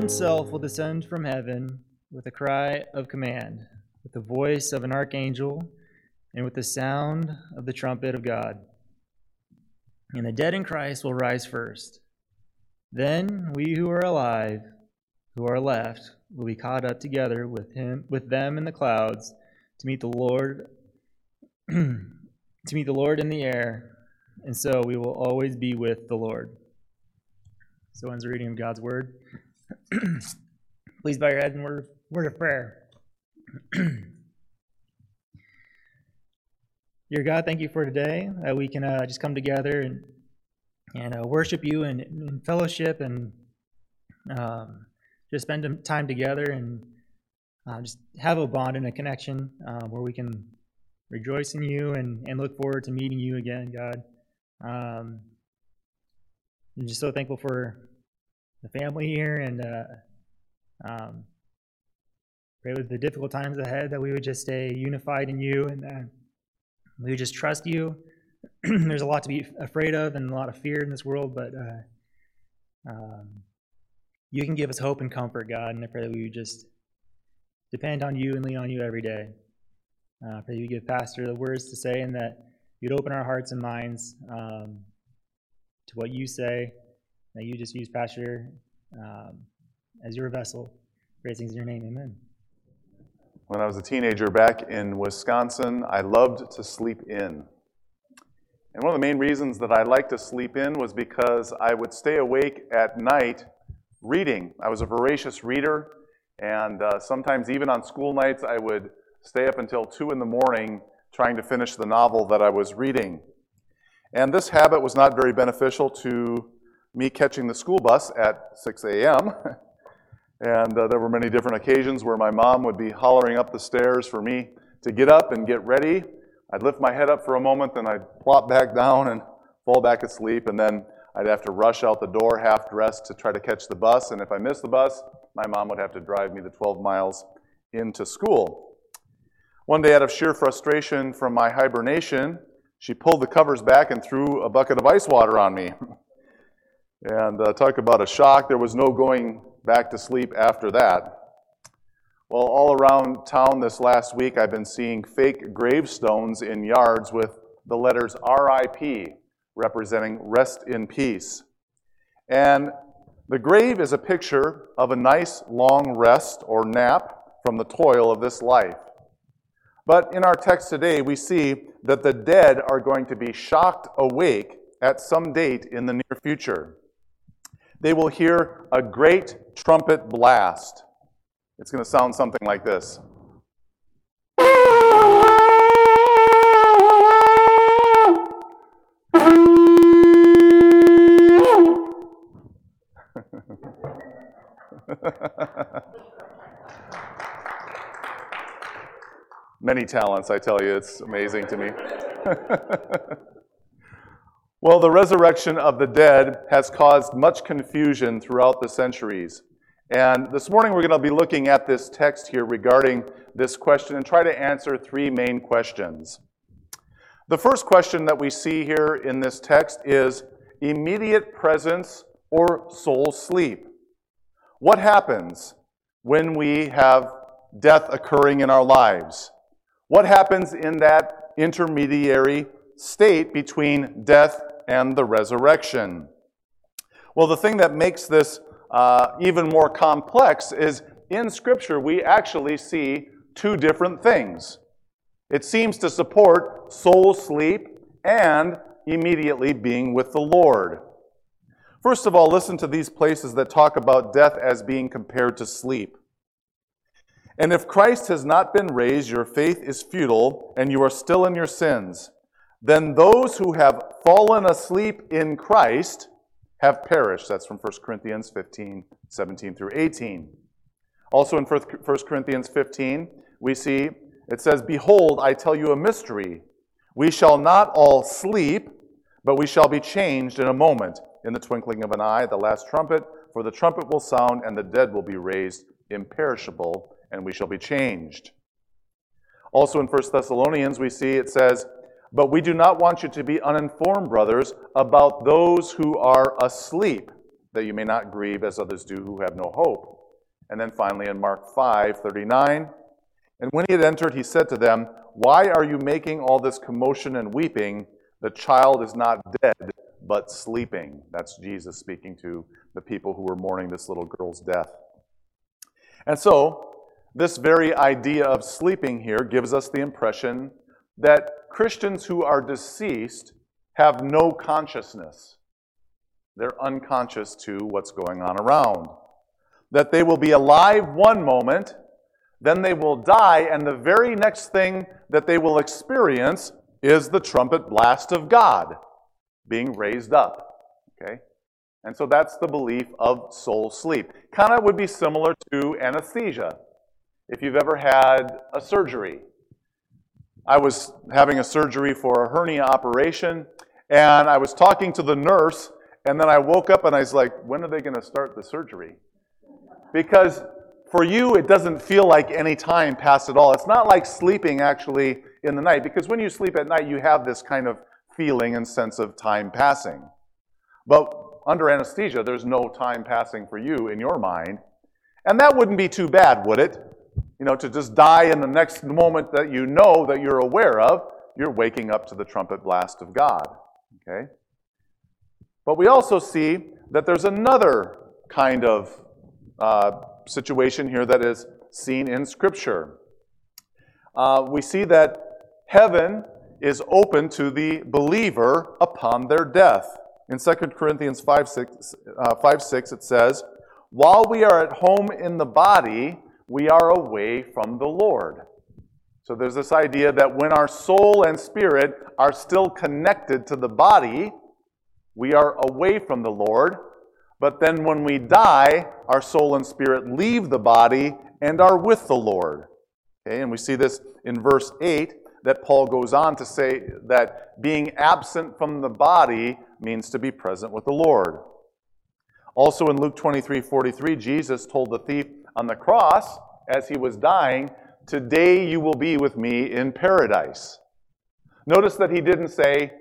himself will descend from heaven with a cry of command, with the voice of an archangel, and with the sound of the trumpet of God. And the dead in Christ will rise first. Then we who are alive, who are left, will be caught up together with him with them in the clouds to meet the Lord to meet the Lord in the air, and so we will always be with the Lord. So ends the reading of God's word. Please bow your head and word, word of prayer. Dear God, thank you for today that we can uh, just come together and and uh, worship you and, fellowship and um, just spend time together and uh, just have a bond and a connection uh, where we can rejoice in you and, and look forward to meeting you again, God. Um, I'm just so thankful for the family here and uh, um, pray with the difficult times ahead that we would just stay unified in you and uh, we would just trust you. There's a lot to be afraid of and a lot of fear in this world, but uh, um, you can give us hope and comfort, God, and I pray that we would just depend on you and lean on you every day. Uh, I pray you give Pastor the words to say and that you'd open our hearts and minds um, to what you say, that you just use Pastor um, as your vessel. Great things in your name. Amen. When I was a teenager back in Wisconsin, I loved to sleep in. And one of the main reasons that I liked to sleep in was because I would stay awake at night reading. I was a voracious reader, and uh, sometimes even on school nights, I would stay up until 2 in the morning trying to finish the novel that I was reading. And this habit was not very beneficial to me catching the school bus at 6 a.m. and uh, there were many different occasions where my mom would be hollering up the stairs for me to get up and get ready. I'd lift my head up for a moment, then I'd plop back down and fall back asleep, and then I'd have to rush out the door half dressed to try to catch the bus. And if I missed the bus, my mom would have to drive me the 12 miles into school. One day, out of sheer frustration from my hibernation, she pulled the covers back and threw a bucket of ice water on me. and uh, talk about a shock. There was no going back to sleep after that. Well, all around town this last week, I've been seeing fake gravestones in yards with the letters RIP, representing rest in peace. And the grave is a picture of a nice long rest or nap from the toil of this life. But in our text today, we see that the dead are going to be shocked awake at some date in the near future. They will hear a great trumpet blast. It's going to sound something like this. Many talents, I tell you, it's amazing to me. well, the resurrection of the dead has caused much confusion throughout the centuries. And this morning we're going to be looking at this text here regarding this question and try to answer three main questions. The first question that we see here in this text is immediate presence or soul sleep. What happens when we have death occurring in our lives? What happens in that intermediary state between death and the resurrection? Well, the thing that makes this uh, even more complex is in Scripture, we actually see two different things. It seems to support soul sleep and immediately being with the Lord. First of all, listen to these places that talk about death as being compared to sleep. And if Christ has not been raised, your faith is futile, and you are still in your sins. Then those who have fallen asleep in Christ have perished. That's from 1 Corinthians 15, 17 through 18. Also in 1 Corinthians 15, we see it says, Behold, I tell you a mystery. We shall not all sleep, but we shall be changed in a moment, in the twinkling of an eye, the last trumpet. For the trumpet will sound, and the dead will be raised imperishable and we shall be changed. Also in 1 Thessalonians, we see it says, But we do not want you to be uninformed, brothers, about those who are asleep, that you may not grieve as others do who have no hope. And then finally in Mark 5 39, and when he had entered, he said to them, Why are you making all this commotion and weeping? The child is not dead, but sleeping. That's Jesus speaking to the people who were mourning this little girl's death. And so, this very idea of sleeping here gives us the impression that Christians who are deceased have no consciousness. They're unconscious to what's going on around. That they will be alive one moment, then they will die, and the very next thing that they will experience is the trumpet blast of God being raised up. Okay? And so that's the belief of soul sleep. Kind of would be similar to anesthesia. If you've ever had a surgery, I was having a surgery for a hernia operation, and I was talking to the nurse, and then I woke up and I was like, when are they going to start the surgery? Because for you, it doesn't feel like any time passed at all. It's not like sleeping actually in the night, because when you sleep at night, you have this kind of feeling and sense of time passing. But under anesthesia, there's no time passing for you in your mind. And that wouldn't be too bad, would it? You know, to just die in the next moment that you know that you're aware of, you're waking up to the trumpet blast of God. Okay? But we also see that there's another kind of uh, situation here that is seen in Scripture. Uh, we see that heaven is open to the believer upon their death. In 2 Corinthians 5 6, uh, 5, 6 it says, While we are at home in the body, we are away from the Lord. So there's this idea that when our soul and spirit are still connected to the body, we are away from the Lord. But then when we die, our soul and spirit leave the body and are with the Lord. Okay, and we see this in verse 8 that Paul goes on to say that being absent from the body means to be present with the Lord. Also in Luke 23 43, Jesus told the thief on the cross as he was dying, Today you will be with me in paradise. Notice that he didn't say,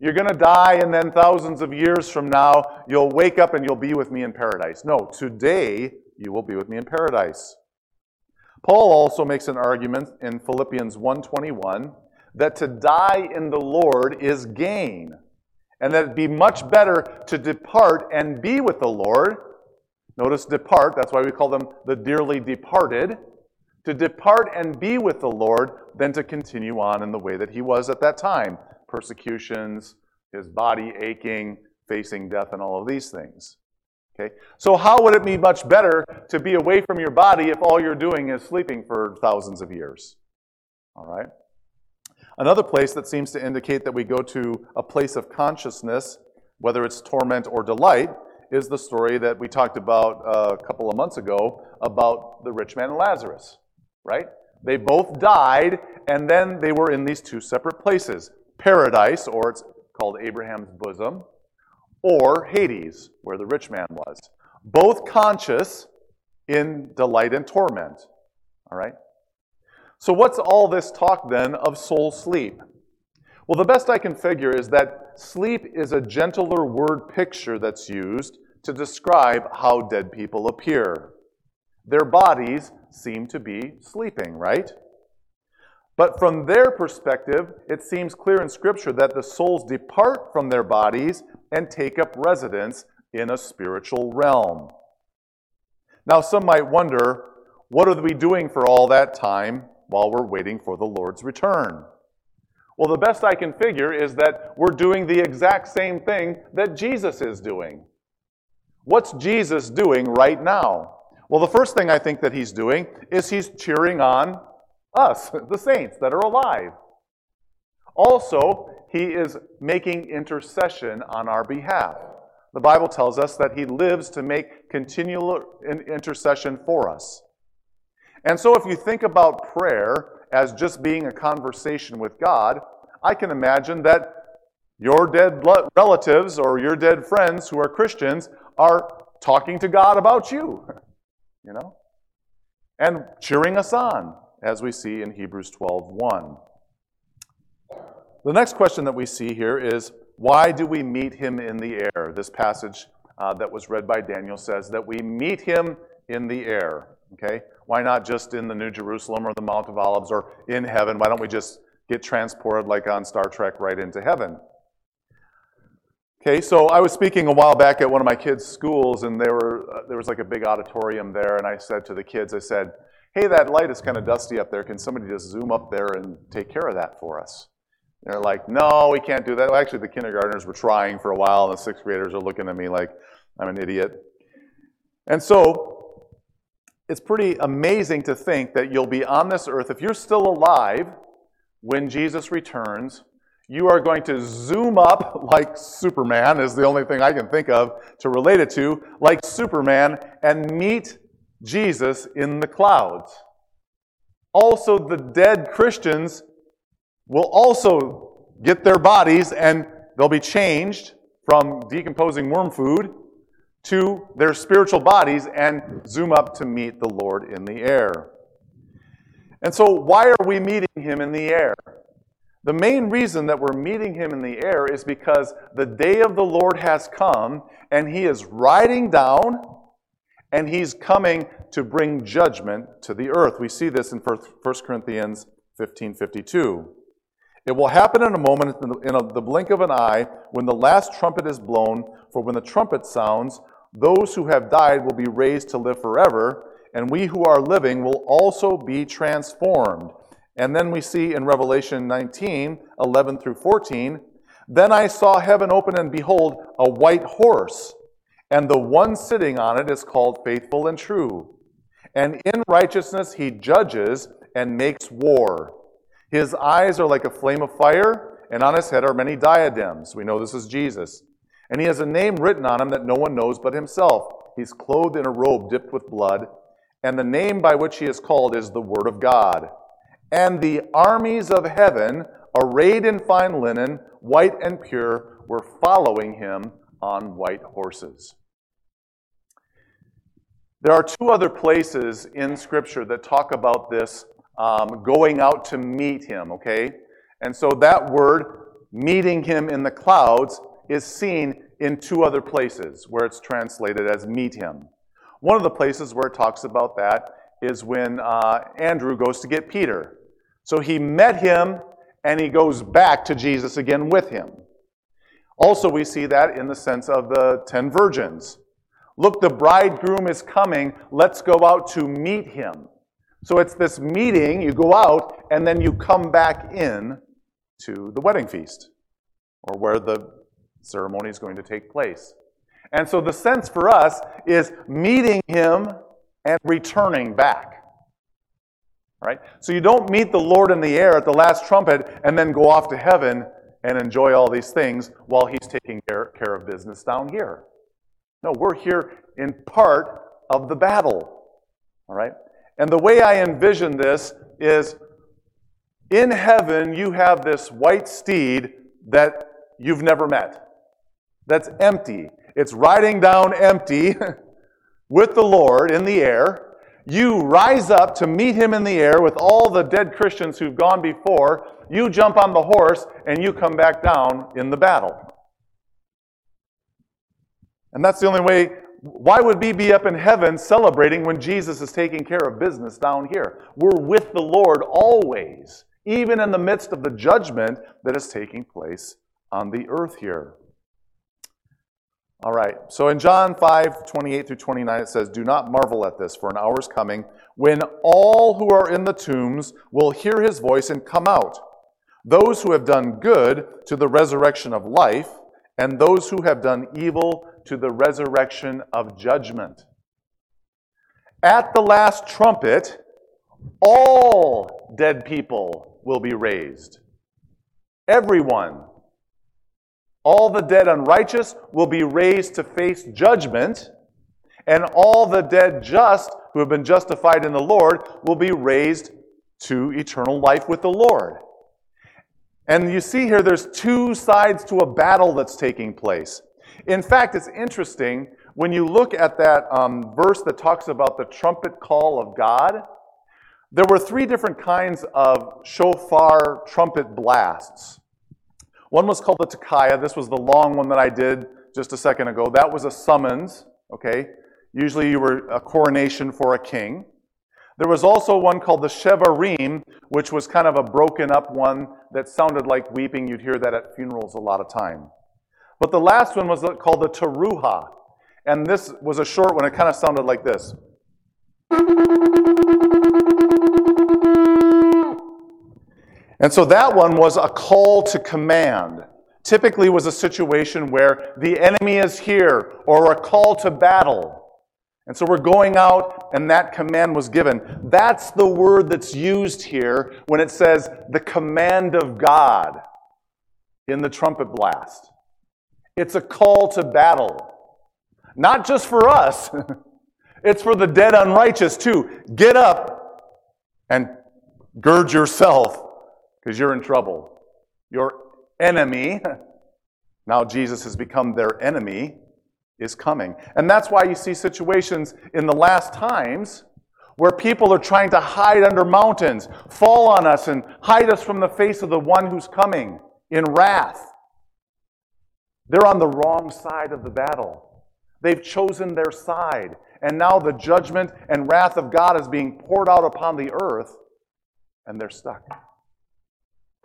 You're going to die, and then thousands of years from now, you'll wake up and you'll be with me in paradise. No, today you will be with me in paradise. Paul also makes an argument in Philippians 1:21 that to die in the Lord is gain, and that it'd be much better to depart and be with the Lord. Notice depart, that's why we call them the dearly departed. To depart and be with the Lord than to continue on in the way that he was at that time. Persecutions, his body aching, facing death, and all of these things. Okay? So, how would it be much better to be away from your body if all you're doing is sleeping for thousands of years? All right? Another place that seems to indicate that we go to a place of consciousness, whether it's torment or delight, is the story that we talked about uh, a couple of months ago about the rich man and Lazarus, right? They both died, and then they were in these two separate places paradise, or it's called Abraham's bosom, or Hades, where the rich man was. Both conscious in delight and torment. All right? So, what's all this talk then of soul sleep? Well, the best I can figure is that sleep is a gentler word picture that's used to describe how dead people appear. Their bodies seem to be sleeping, right? But from their perspective, it seems clear in Scripture that the souls depart from their bodies and take up residence in a spiritual realm. Now, some might wonder what are we doing for all that time while we're waiting for the Lord's return? Well, the best I can figure is that we're doing the exact same thing that Jesus is doing. What's Jesus doing right now? Well, the first thing I think that he's doing is he's cheering on us, the saints that are alive. Also, he is making intercession on our behalf. The Bible tells us that he lives to make continual intercession for us. And so, if you think about prayer as just being a conversation with God, I can imagine that your dead relatives or your dead friends who are Christians are talking to God about you, you know, and cheering us on, as we see in Hebrews 12 1. The next question that we see here is why do we meet him in the air? This passage uh, that was read by Daniel says that we meet him in the air. Okay? Why not just in the New Jerusalem or the Mount of Olives or in heaven? Why don't we just get transported like on Star Trek right into heaven? Okay, so I was speaking a while back at one of my kids' schools, and there were uh, there was like a big auditorium there, and I said to the kids, I said, "Hey, that light is kind of dusty up there. Can somebody just zoom up there and take care of that for us?" They're like, "No, we can't do that." Well, actually, the kindergartners were trying for a while, and the sixth graders are looking at me like I'm an idiot. And so, it's pretty amazing to think that you'll be on this earth if you're still alive when Jesus returns you are going to zoom up like Superman, is the only thing I can think of to relate it to, like Superman, and meet Jesus in the clouds. Also, the dead Christians will also get their bodies and they'll be changed from decomposing worm food to their spiritual bodies and zoom up to meet the Lord in the air. And so, why are we meeting him in the air? The main reason that we're meeting him in the air is because the day of the Lord has come and he is riding down and he's coming to bring judgment to the earth. We see this in 1 Corinthians 15:52. It will happen in a moment, in the blink of an eye, when the last trumpet is blown, for when the trumpet sounds, those who have died will be raised to live forever, and we who are living will also be transformed. And then we see in Revelation 19, 11 through 14, then I saw heaven open, and behold, a white horse, and the one sitting on it is called faithful and true. And in righteousness he judges and makes war. His eyes are like a flame of fire, and on his head are many diadems. We know this is Jesus. And he has a name written on him that no one knows but himself. He's clothed in a robe dipped with blood, and the name by which he is called is the Word of God. And the armies of heaven, arrayed in fine linen, white and pure, were following him on white horses. There are two other places in Scripture that talk about this um, going out to meet him, okay? And so that word, meeting him in the clouds, is seen in two other places where it's translated as meet him. One of the places where it talks about that is when uh, Andrew goes to get Peter. So he met him and he goes back to Jesus again with him. Also, we see that in the sense of the ten virgins. Look, the bridegroom is coming. Let's go out to meet him. So it's this meeting, you go out, and then you come back in to the wedding feast or where the ceremony is going to take place. And so the sense for us is meeting him and returning back right? So you don't meet the Lord in the air at the last trumpet and then go off to heaven and enjoy all these things while he's taking care, care of business down here. No, we're here in part of the battle, all right? And the way I envision this is in heaven, you have this white steed that you've never met. That's empty. It's riding down empty with the Lord in the air you rise up to meet him in the air with all the dead Christians who've gone before. You jump on the horse and you come back down in the battle. And that's the only way. Why would we be up in heaven celebrating when Jesus is taking care of business down here? We're with the Lord always, even in the midst of the judgment that is taking place on the earth here. All right. So in John 5, 28 through 29, it says, Do not marvel at this, for an hour is coming when all who are in the tombs will hear his voice and come out. Those who have done good to the resurrection of life, and those who have done evil to the resurrection of judgment. At the last trumpet, all dead people will be raised. Everyone all the dead unrighteous will be raised to face judgment, and all the dead just who have been justified in the Lord will be raised to eternal life with the Lord. And you see here, there's two sides to a battle that's taking place. In fact, it's interesting when you look at that um, verse that talks about the trumpet call of God. There were three different kinds of shofar trumpet blasts. One was called the Tekiah. This was the long one that I did just a second ago, that was a summons, okay? Usually you were a coronation for a king. There was also one called the Shevarim, which was kind of a broken up one that sounded like weeping. You'd hear that at funerals a lot of time. But the last one was called the Teruah. And this was a short one. It kind of sounded like this. And so that one was a call to command. Typically was a situation where the enemy is here or a call to battle. And so we're going out, and that command was given. That's the word that's used here when it says the command of God in the trumpet blast. It's a call to battle. Not just for us, it's for the dead unrighteous too. Get up and gird yourself because you're in trouble. Your enemy, now Jesus has become their enemy, is coming. And that's why you see situations in the last times where people are trying to hide under mountains, fall on us, and hide us from the face of the one who's coming in wrath. They're on the wrong side of the battle. They've chosen their side. And now the judgment and wrath of God is being poured out upon the earth, and they're stuck.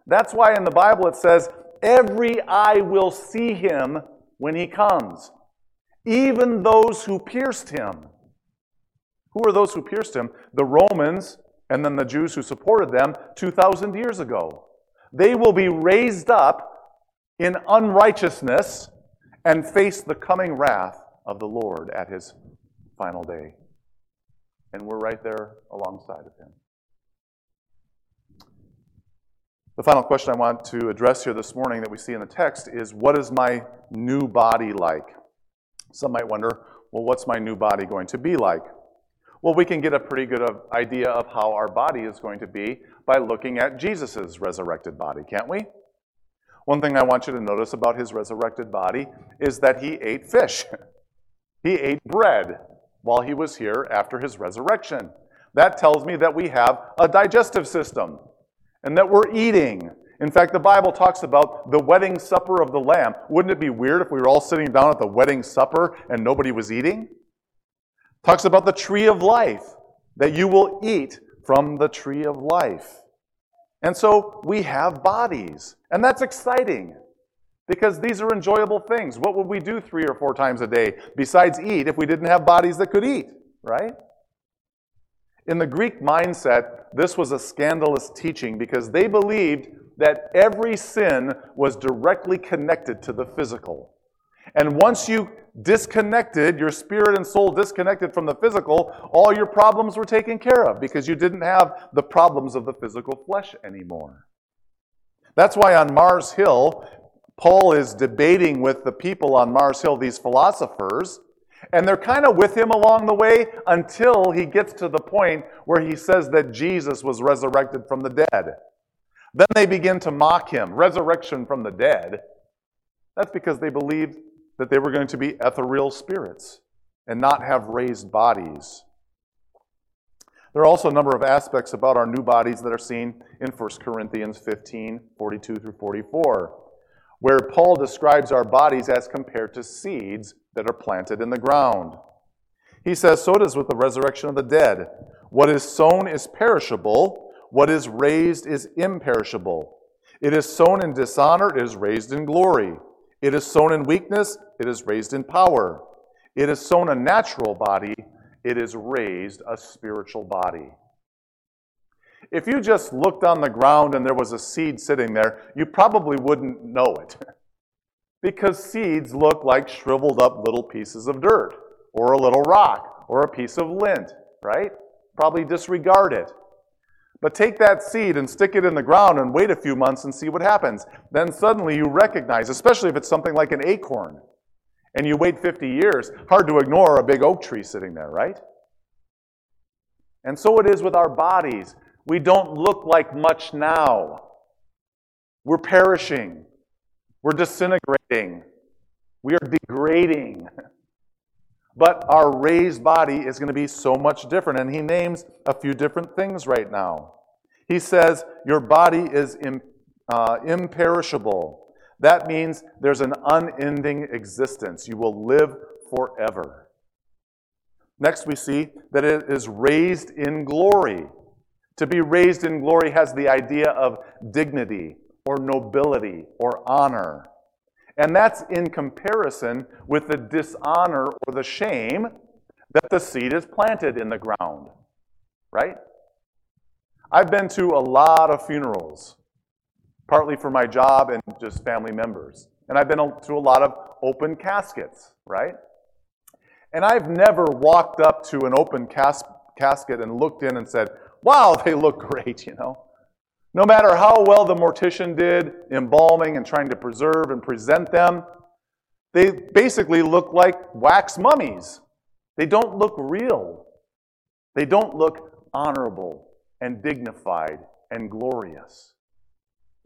That's why in the Bible it says, Every eye will see him when he comes even those who pierced him. Who are those who pierced him? The Romans and then the Jews who supported them 2,000 years ago. They will be raised up in unrighteousness and face the coming wrath of the Lord at his final day. And we're right there alongside of him. The final question I want to address here this morning that we see in the text is what is my new body like? Some might wonder, well, what's my new body going to be like? Well, we can get a pretty good idea of how our body is going to be by looking at Jesus' resurrected body, can't we? One thing I want you to notice about his resurrected body is that he ate fish. he ate bread while he was here after his resurrection. That tells me that we have a digestive system and that we're eating in fact, the Bible talks about the wedding supper of the Lamb. Wouldn't it be weird if we were all sitting down at the wedding supper and nobody was eating? Talks about the tree of life, that you will eat from the tree of life. And so we have bodies, and that's exciting because these are enjoyable things. What would we do three or four times a day besides eat if we didn't have bodies that could eat, right? In the Greek mindset, this was a scandalous teaching because they believed that every sin was directly connected to the physical. And once you disconnected, your spirit and soul disconnected from the physical, all your problems were taken care of because you didn't have the problems of the physical flesh anymore. That's why on Mars Hill, Paul is debating with the people on Mars Hill, these philosophers, and they're kind of with him along the way until he gets to the point where he says that Jesus was resurrected from the dead. Then they begin to mock him. Resurrection from the dead. That's because they believed that they were going to be ethereal spirits and not have raised bodies. There are also a number of aspects about our new bodies that are seen in 1 Corinthians 15 42 through 44, where Paul describes our bodies as compared to seeds that are planted in the ground. He says, So it is with the resurrection of the dead. What is sown is perishable what is raised is imperishable. It is sown in dishonor, it is raised in glory. It is sown in weakness, it is raised in power. It is sown a natural body, it is raised a spiritual body. If you just looked on the ground and there was a seed sitting there, you probably wouldn't know it. because seeds look like shriveled up little pieces of dirt, or a little rock, or a piece of lint, right? Probably disregard it. But take that seed and stick it in the ground and wait a few months and see what happens. Then suddenly you recognize, especially if it's something like an acorn, and you wait 50 years, hard to ignore a big oak tree sitting there, right? And so it is with our bodies. We don't look like much now. We're perishing. We're disintegrating. We are degrading. But our raised body is going to be so much different. And he names a few different things right now. He says, Your body is Im, uh, imperishable. That means there's an unending existence. You will live forever. Next, we see that it is raised in glory. To be raised in glory has the idea of dignity or nobility or honor. And that's in comparison with the dishonor or the shame that the seed is planted in the ground, right? I've been to a lot of funerals, partly for my job and just family members. And I've been to a lot of open caskets, right? And I've never walked up to an open cas- casket and looked in and said, wow, they look great, you know. No matter how well the mortician did embalming and trying to preserve and present them, they basically look like wax mummies. They don't look real. They don't look honorable and dignified and glorious.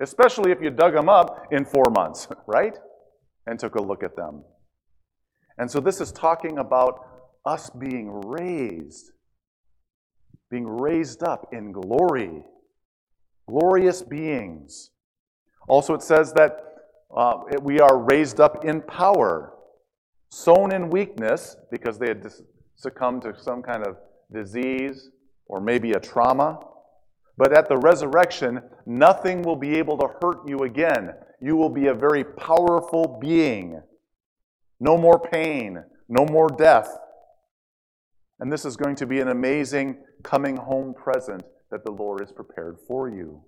Especially if you dug them up in four months, right? And took a look at them. And so this is talking about us being raised, being raised up in glory, glorious beings. Also, it says that uh, we are raised up in power, sown in weakness because they had succumbed to some kind of disease or maybe a trauma. But at the resurrection, nothing will be able to hurt you again. You will be a very powerful being. No more pain, no more death. And this is going to be an amazing coming home present that the Lord has prepared for you.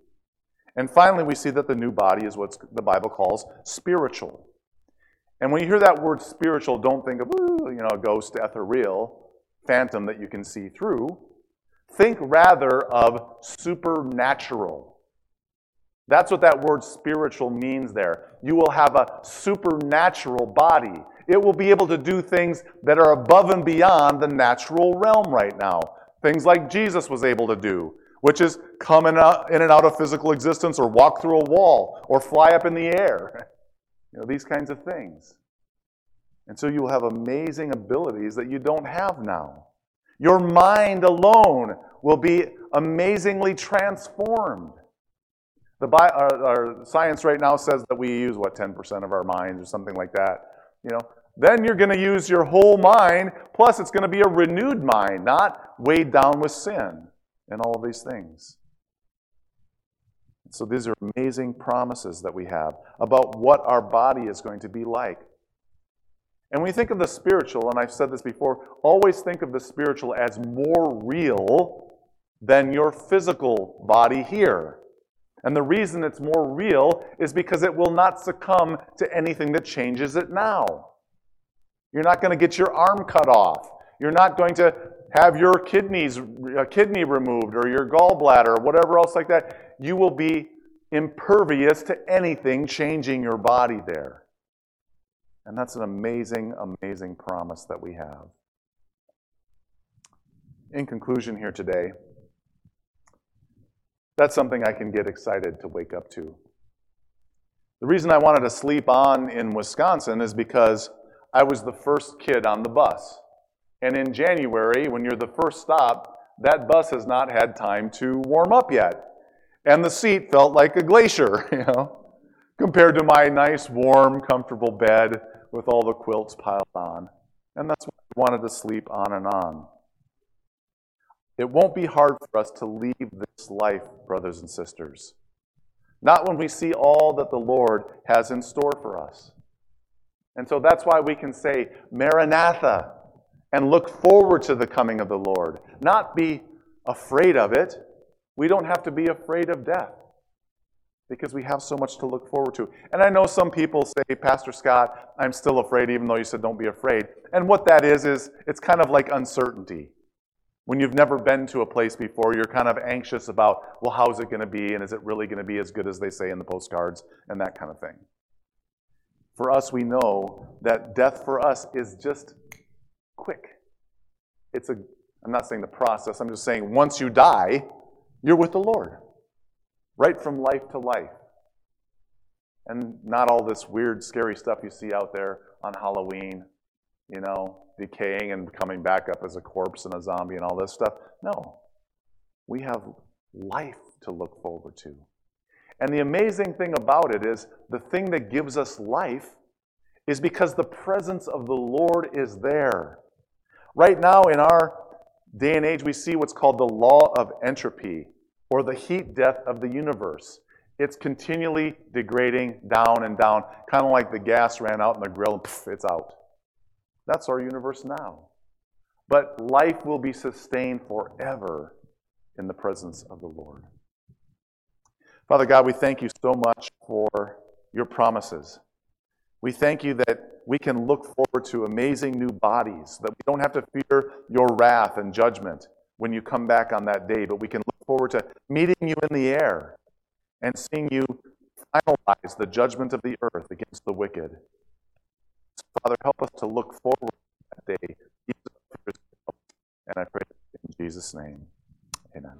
And finally, we see that the new body is what the Bible calls spiritual. And when you hear that word spiritual, don't think of, you know, a ghost, ethereal, phantom that you can see through. Think rather of supernatural. That's what that word spiritual means there. You will have a supernatural body. It will be able to do things that are above and beyond the natural realm right now. Things like Jesus was able to do, which is come in, and out of physical existence or walk through a wall or fly up in the air. You know, these kinds of things. And so you will have amazing abilities that you don't have now. Your mind alone will be amazingly transformed. The our, our, science right now says that we use what 10% of our minds or something like that. You know, then you're going to use your whole mind. Plus, it's going to be a renewed mind, not weighed down with sin and all of these things. So these are amazing promises that we have about what our body is going to be like. And when you think of the spiritual, and I've said this before, always think of the spiritual as more real than your physical body here. And the reason it's more real is because it will not succumb to anything that changes it now. You're not going to get your arm cut off. You're not going to have your kidneys a kidney removed or your gallbladder or whatever else like that. You will be impervious to anything changing your body there. And that's an amazing, amazing promise that we have. In conclusion, here today, that's something I can get excited to wake up to. The reason I wanted to sleep on in Wisconsin is because I was the first kid on the bus. And in January, when you're the first stop, that bus has not had time to warm up yet. And the seat felt like a glacier, you know, compared to my nice, warm, comfortable bed with all the quilts piled on. And that's why I wanted to sleep on and on. It won't be hard for us to leave this life, brothers and sisters. Not when we see all that the Lord has in store for us. And so that's why we can say, Maranatha, and look forward to the coming of the Lord. Not be afraid of it. We don't have to be afraid of death because we have so much to look forward to. And I know some people say, Pastor Scott, I'm still afraid, even though you said don't be afraid. And what that is, is it's kind of like uncertainty. When you've never been to a place before, you're kind of anxious about, well, how's it going to be? And is it really going to be as good as they say in the postcards? And that kind of thing. For us, we know that death for us is just quick. It's a, I'm not saying the process, I'm just saying once you die, you're with the Lord, right from life to life. And not all this weird, scary stuff you see out there on Halloween, you know, decaying and coming back up as a corpse and a zombie and all this stuff. No. We have life to look forward to. And the amazing thing about it is the thing that gives us life is because the presence of the Lord is there. Right now, in our day and age, we see what's called the law of entropy or the heat death of the universe. It's continually degrading down and down, kind of like the gas ran out in the grill and poof, it's out. That's our universe now. But life will be sustained forever in the presence of the Lord. Father God, we thank you so much for your promises. We thank you that we can look forward to amazing new bodies, that we don't have to fear your wrath and judgment when you come back on that day, but we can forward to meeting you in the air and seeing you finalize the judgment of the earth against the wicked. Father, help us to look forward to that day. And I pray in Jesus' name. Amen.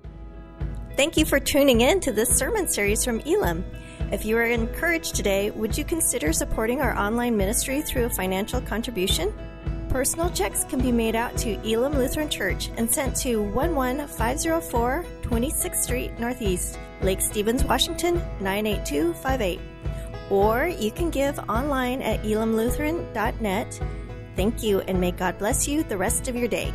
Thank you for tuning in to this sermon series from Elim. If you are encouraged today, would you consider supporting our online ministry through a financial contribution? Personal checks can be made out to Elim Lutheran Church and sent to 11504 26th Street Northeast, Lake Stevens, Washington 98258. Or you can give online at elimlutheran.net. Thank you and may God bless you the rest of your day.